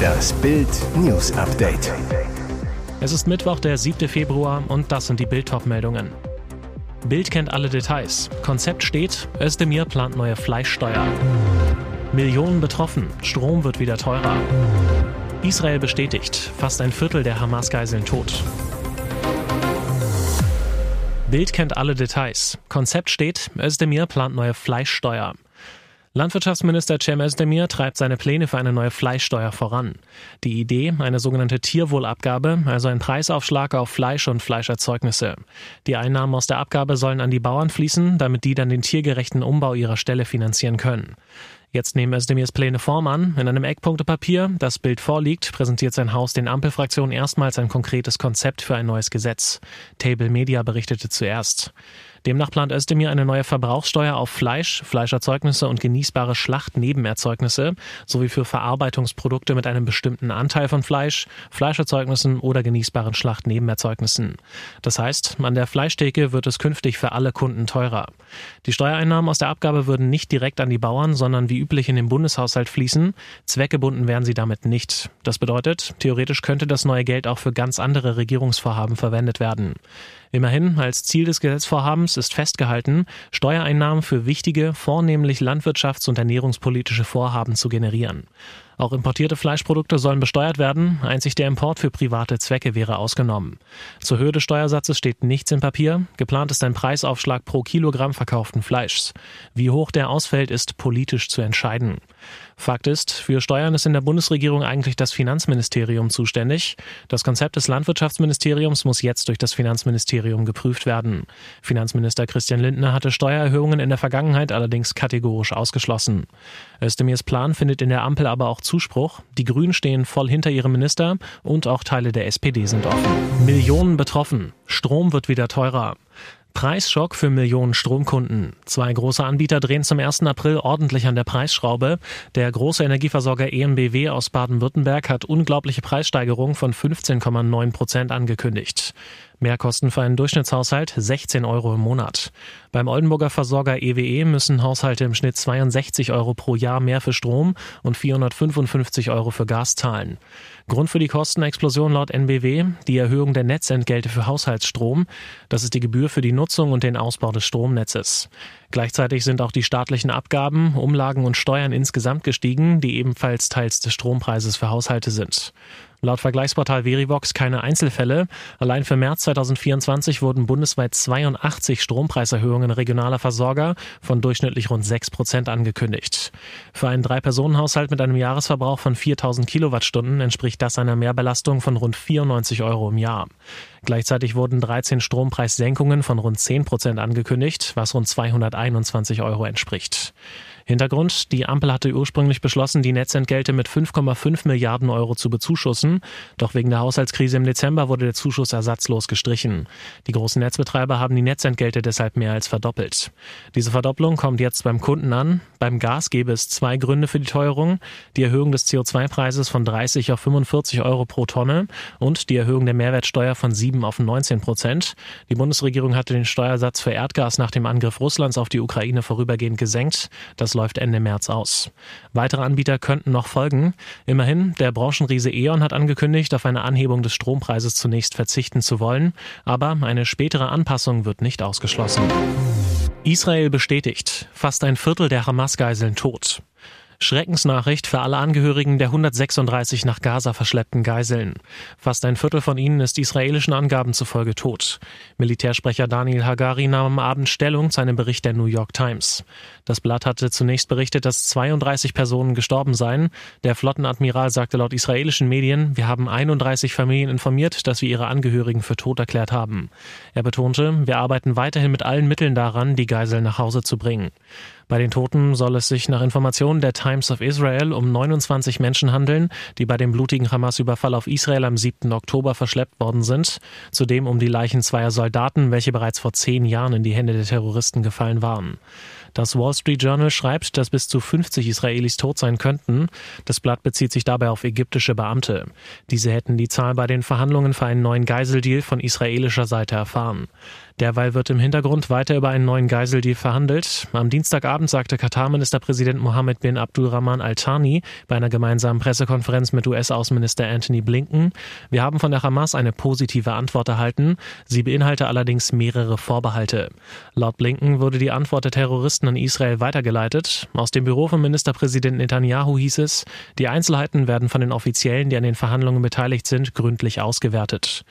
Das Bild News Update. Es ist Mittwoch, der 7. Februar und das sind die Bild-Top-Meldungen. Bild kennt alle Details. Konzept steht, Özdemir plant neue Fleischsteuer. Millionen betroffen, Strom wird wieder teurer. Israel bestätigt, fast ein Viertel der Hamas-Geiseln tot. Bild kennt alle Details. Konzept steht, Özdemir plant neue Fleischsteuer. Landwirtschaftsminister Cem Özdemir treibt seine Pläne für eine neue Fleischsteuer voran. Die Idee, eine sogenannte Tierwohlabgabe, also ein Preisaufschlag auf Fleisch und Fleischerzeugnisse. Die Einnahmen aus der Abgabe sollen an die Bauern fließen, damit die dann den tiergerechten Umbau ihrer Ställe finanzieren können. Jetzt nehmen Özdemirs Pläne Form an. In einem Eckpunktepapier, das Bild vorliegt, präsentiert sein Haus den Ampelfraktionen erstmals ein konkretes Konzept für ein neues Gesetz. Table Media berichtete zuerst. Demnach plant Özdemir eine neue Verbrauchssteuer auf Fleisch, Fleischerzeugnisse und genießbare Schlachtnebenerzeugnisse sowie für Verarbeitungsprodukte mit einem bestimmten Anteil von Fleisch, Fleischerzeugnissen oder genießbaren Schlachtnebenerzeugnissen. Das heißt, an der Fleischtheke wird es künftig für alle Kunden teurer. Die Steuereinnahmen aus der Abgabe würden nicht direkt an die Bauern, sondern wie üblich in den Bundeshaushalt fließen. Zweckgebunden wären sie damit nicht. Das bedeutet, theoretisch könnte das neue Geld auch für ganz andere Regierungsvorhaben verwendet werden. Immerhin, als Ziel des Gesetzvorhabens ist festgehalten, Steuereinnahmen für wichtige, vornehmlich landwirtschafts- und ernährungspolitische Vorhaben zu generieren. Auch importierte Fleischprodukte sollen besteuert werden, einzig der Import für private Zwecke wäre ausgenommen. Zur Höhe des Steuersatzes steht nichts im Papier, geplant ist ein Preisaufschlag pro Kilogramm verkauften Fleischs. Wie hoch der ausfällt, ist politisch zu entscheiden. Fakt ist, für Steuern ist in der Bundesregierung eigentlich das Finanzministerium zuständig. Das Konzept des Landwirtschaftsministeriums muss jetzt durch das Finanzministerium geprüft werden. Finanzminister Christian Lindner hatte Steuererhöhungen in der Vergangenheit allerdings kategorisch ausgeschlossen. Özdemirs Plan findet in der Ampel aber auch Zuspruch. Die Grünen stehen voll hinter ihrem Minister und auch Teile der SPD sind offen. Millionen betroffen. Strom wird wieder teurer. Preisschock für Millionen Stromkunden. Zwei große Anbieter drehen zum 1. April ordentlich an der Preisschraube. Der große Energieversorger EMBW aus Baden-Württemberg hat unglaubliche Preissteigerungen von 15,9 Prozent angekündigt. Mehrkosten für einen Durchschnittshaushalt 16 Euro im Monat. Beim Oldenburger Versorger EWE e müssen Haushalte im Schnitt 62 Euro pro Jahr mehr für Strom und 455 Euro für Gas zahlen. Grund für die Kostenexplosion laut NBW die Erhöhung der Netzentgelte für Haushaltsstrom. Das ist die Gebühr für die Nutzung und den Ausbau des Stromnetzes. Gleichzeitig sind auch die staatlichen Abgaben, Umlagen und Steuern insgesamt gestiegen, die ebenfalls Teils des Strompreises für Haushalte sind. Laut Vergleichsportal Verivox keine Einzelfälle. Allein für März 2024 wurden bundesweit 82 Strompreiserhöhungen regionaler Versorger von durchschnittlich rund 6 Prozent angekündigt. Für einen Drei-Personen-Haushalt mit einem Jahresverbrauch von 4000 Kilowattstunden entspricht das einer Mehrbelastung von rund 94 Euro im Jahr. Gleichzeitig wurden 13 Strompreissenkungen von rund 10 Prozent angekündigt, was rund 221 Euro entspricht. Hintergrund, die Ampel hatte ursprünglich beschlossen, die Netzentgelte mit 5,5 Milliarden Euro zu bezuschussen. Doch wegen der Haushaltskrise im Dezember wurde der Zuschuss ersatzlos gestrichen. Die großen Netzbetreiber haben die Netzentgelte deshalb mehr als verdoppelt. Diese Verdopplung kommt jetzt beim Kunden an. Beim Gas gäbe es zwei Gründe für die Teuerung. Die Erhöhung des CO2-Preises von 30 auf 45 Euro pro Tonne und die Erhöhung der Mehrwertsteuer von 7 auf 19 Prozent. Die Bundesregierung hatte den Steuersatz für Erdgas nach dem Angriff Russlands auf die Ukraine vorübergehend gesenkt. Das läuft Ende März aus. Weitere Anbieter könnten noch folgen. Immerhin, der Branchenriese E.ON hat angekündigt, auf eine Anhebung des Strompreises zunächst verzichten zu wollen, aber eine spätere Anpassung wird nicht ausgeschlossen. Israel bestätigt, fast ein Viertel der Hamas-Geiseln tot. Schreckensnachricht für alle Angehörigen der 136 nach Gaza verschleppten Geiseln. Fast ein Viertel von ihnen ist israelischen Angaben zufolge tot. Militärsprecher Daniel Hagari nahm am Abend Stellung zu einem Bericht der New York Times. Das Blatt hatte zunächst berichtet, dass 32 Personen gestorben seien. Der Flottenadmiral sagte laut israelischen Medien, wir haben 31 Familien informiert, dass wir ihre Angehörigen für tot erklärt haben. Er betonte, wir arbeiten weiterhin mit allen Mitteln daran, die Geiseln nach Hause zu bringen. Bei den Toten soll es sich nach Informationen der Times of Israel um 29 Menschen handeln, die bei dem blutigen Hamas-Überfall auf Israel am 7. Oktober verschleppt worden sind. Zudem um die Leichen zweier Soldaten, welche bereits vor zehn Jahren in die Hände der Terroristen gefallen waren. Das Wall Street Journal schreibt, dass bis zu 50 Israelis tot sein könnten. Das Blatt bezieht sich dabei auf ägyptische Beamte. Diese hätten die Zahl bei den Verhandlungen für einen neuen Geiseldeal von israelischer Seite erfahren. Derweil wird im Hintergrund weiter über einen neuen Geiseldeal verhandelt. Am Dienstagabend sagte Katar-Ministerpräsident Mohammed bin Abdulrahman Al-Thani bei einer gemeinsamen Pressekonferenz mit US-Außenminister Anthony Blinken, wir haben von der Hamas eine positive Antwort erhalten. Sie beinhalte allerdings mehrere Vorbehalte. Laut Blinken wurde die Antwort der Terroristen an Israel weitergeleitet. Aus dem Büro von Ministerpräsident Netanyahu hieß es, die Einzelheiten werden von den Offiziellen, die an den Verhandlungen beteiligt sind, gründlich ausgewertet.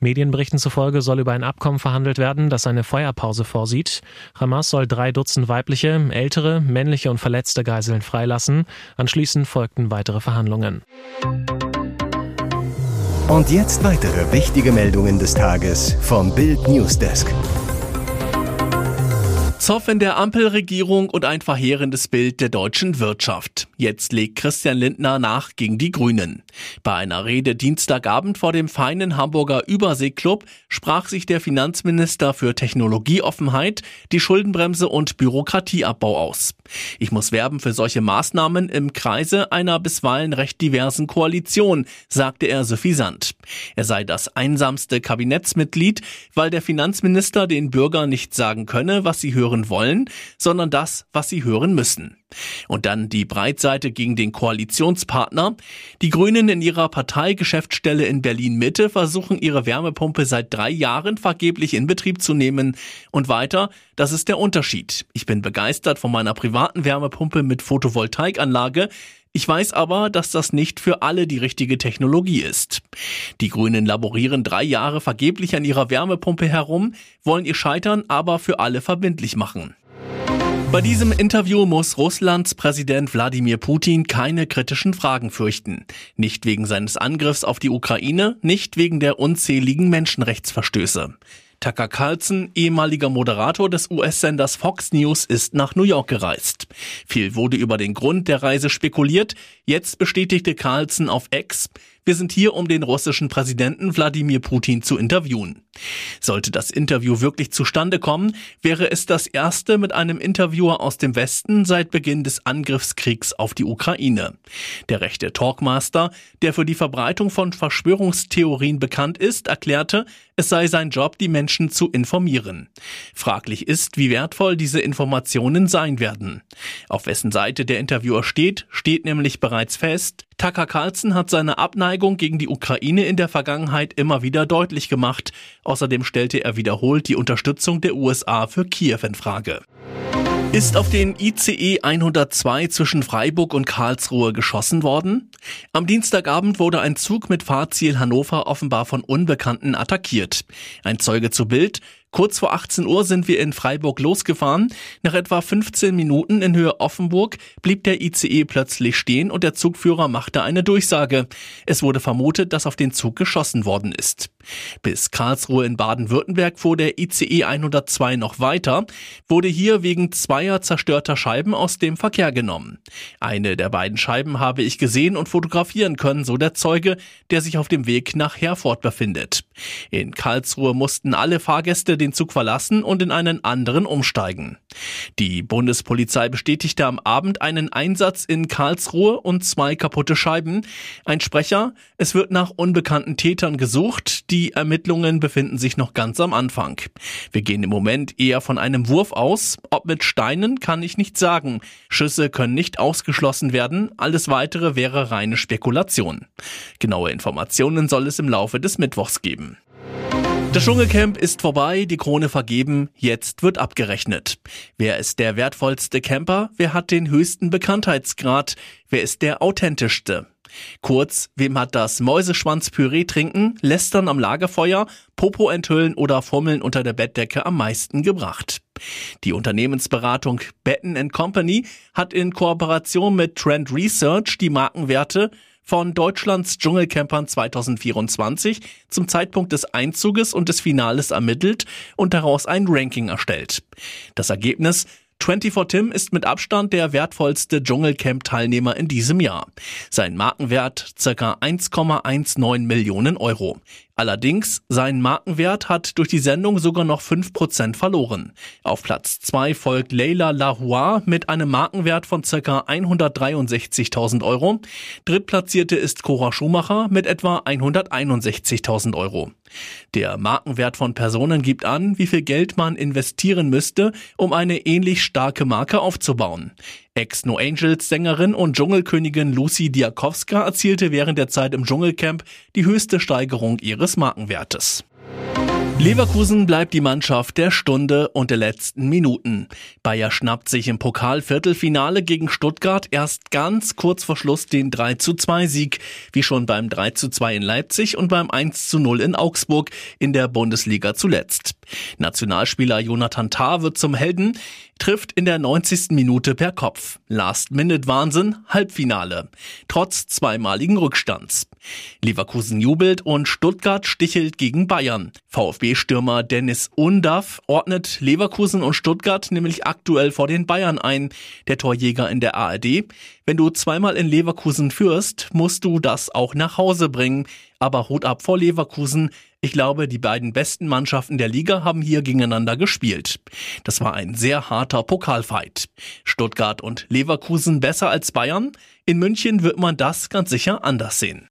Medienberichten zufolge soll über ein Abkommen verhandelt werden, das eine Feuerpause vorsieht. Hamas soll drei Dutzend weibliche, ältere, männliche und verletzte Geiseln freilassen. Anschließend folgten weitere Verhandlungen. Und jetzt weitere wichtige Meldungen des Tages vom Bild Newsdesk. Zoff in der Ampelregierung und ein verheerendes Bild der deutschen Wirtschaft. Jetzt legt Christian Lindner nach gegen die Grünen. Bei einer Rede Dienstagabend vor dem feinen Hamburger Überseeklub sprach sich der Finanzminister für Technologieoffenheit, die Schuldenbremse und Bürokratieabbau aus. Ich muss werben für solche Maßnahmen im Kreise einer bisweilen recht diversen Koalition, sagte er suffisant. Er sei das einsamste Kabinettsmitglied, weil der Finanzminister den Bürgern nicht sagen könne, was sie hören hören wollen, sondern das, was sie hören müssen. Und dann die Breitseite gegen den Koalitionspartner. Die Grünen in ihrer Parteigeschäftsstelle in Berlin Mitte versuchen ihre Wärmepumpe seit drei Jahren vergeblich in Betrieb zu nehmen. Und weiter, das ist der Unterschied. Ich bin begeistert von meiner privaten Wärmepumpe mit Photovoltaikanlage. Ich weiß aber, dass das nicht für alle die richtige Technologie ist. Die Grünen laborieren drei Jahre vergeblich an ihrer Wärmepumpe herum, wollen ihr Scheitern aber für alle verbindlich machen. Bei diesem Interview muss Russlands Präsident Wladimir Putin keine kritischen Fragen fürchten. Nicht wegen seines Angriffs auf die Ukraine, nicht wegen der unzähligen Menschenrechtsverstöße. Tucker Carlson, ehemaliger Moderator des US-Senders Fox News, ist nach New York gereist. Viel wurde über den Grund der Reise spekuliert. Jetzt bestätigte Carlson auf X, wir sind hier, um den russischen Präsidenten Wladimir Putin zu interviewen. Sollte das Interview wirklich zustande kommen, wäre es das erste mit einem Interviewer aus dem Westen seit Beginn des Angriffskriegs auf die Ukraine. Der rechte Talkmaster, der für die Verbreitung von Verschwörungstheorien bekannt ist, erklärte, es sei sein Job, die Menschen zu informieren. Fraglich ist, wie wertvoll diese Informationen sein werden. Auf wessen Seite der Interviewer steht, steht nämlich bereits fest, Tucker Carlson hat seine Abneigung gegen die Ukraine in der Vergangenheit immer wieder deutlich gemacht. Außerdem stellte er wiederholt die Unterstützung der USA für Kiew in Frage. Ist auf den ICE 102 zwischen Freiburg und Karlsruhe geschossen worden? Am Dienstagabend wurde ein Zug mit Fahrziel Hannover offenbar von Unbekannten attackiert. Ein Zeuge zu Bild, Kurz vor 18 Uhr sind wir in Freiburg losgefahren. Nach etwa 15 Minuten in Höhe Offenburg blieb der ICE plötzlich stehen und der Zugführer machte eine Durchsage. Es wurde vermutet, dass auf den Zug geschossen worden ist. Bis Karlsruhe in Baden-Württemberg fuhr der ICE 102 noch weiter, wurde hier wegen zweier zerstörter Scheiben aus dem Verkehr genommen. Eine der beiden Scheiben habe ich gesehen und fotografieren können, so der Zeuge, der sich auf dem Weg nach Herford befindet. In Karlsruhe mussten alle Fahrgäste den Zug verlassen und in einen anderen umsteigen. Die Bundespolizei bestätigte am Abend einen Einsatz in Karlsruhe und zwei kaputte Scheiben. Ein Sprecher, es wird nach unbekannten Tätern gesucht, die Ermittlungen befinden sich noch ganz am Anfang. Wir gehen im Moment eher von einem Wurf aus, ob mit Steinen kann ich nicht sagen. Schüsse können nicht ausgeschlossen werden, alles weitere wäre reine Spekulation. Genaue Informationen soll es im Laufe des Mittwochs geben. Das Dschungelcamp ist vorbei, die Krone vergeben, jetzt wird abgerechnet. Wer ist der wertvollste Camper? Wer hat den höchsten Bekanntheitsgrad? Wer ist der authentischste? Kurz, wem hat das Mäuseschwanzpüree trinken, Lästern am Lagerfeuer, Popo enthüllen oder Fummeln unter der Bettdecke am meisten gebracht? Die Unternehmensberatung Betten Company hat in Kooperation mit Trend Research die Markenwerte von Deutschlands Dschungelcampern 2024 zum Zeitpunkt des Einzuges und des Finales ermittelt und daraus ein Ranking erstellt. Das Ergebnis 24 Tim ist mit Abstand der wertvollste Dschungelcamp-Teilnehmer in diesem Jahr. Sein Markenwert circa 1,19 Millionen Euro. Allerdings, sein Markenwert hat durch die Sendung sogar noch 5% verloren. Auf Platz 2 folgt Leila Lahoua mit einem Markenwert von ca. 163.000 Euro. Drittplatzierte ist Cora Schumacher mit etwa 161.000 Euro. Der Markenwert von Personen gibt an, wie viel Geld man investieren müsste, um eine ähnlich starke Marke aufzubauen. Ex-No Angels Sängerin und Dschungelkönigin Lucy Diakowska erzielte während der Zeit im Dschungelcamp die höchste Steigerung ihres Markenwertes. Leverkusen bleibt die Mannschaft der Stunde und der letzten Minuten. Bayer schnappt sich im Pokalviertelfinale gegen Stuttgart erst ganz kurz vor Schluss den 3 zu 2 Sieg, wie schon beim 3 zu 2 in Leipzig und beim 1 zu 0 in Augsburg in der Bundesliga zuletzt. Nationalspieler Jonathan Tah wird zum Helden, trifft in der 90. Minute per Kopf. Last-Minute-Wahnsinn, Halbfinale. Trotz zweimaligen Rückstands. Leverkusen jubelt und Stuttgart stichelt gegen Bayern. VfB-Stürmer Dennis Undaff ordnet Leverkusen und Stuttgart nämlich aktuell vor den Bayern ein. Der Torjäger in der ARD. Wenn du zweimal in Leverkusen führst, musst du das auch nach Hause bringen. Aber Hut ab vor Leverkusen. Ich glaube, die beiden besten Mannschaften der Liga haben hier gegeneinander gespielt. Das war ein sehr harter Pokalfight. Stuttgart und Leverkusen besser als Bayern? In München wird man das ganz sicher anders sehen.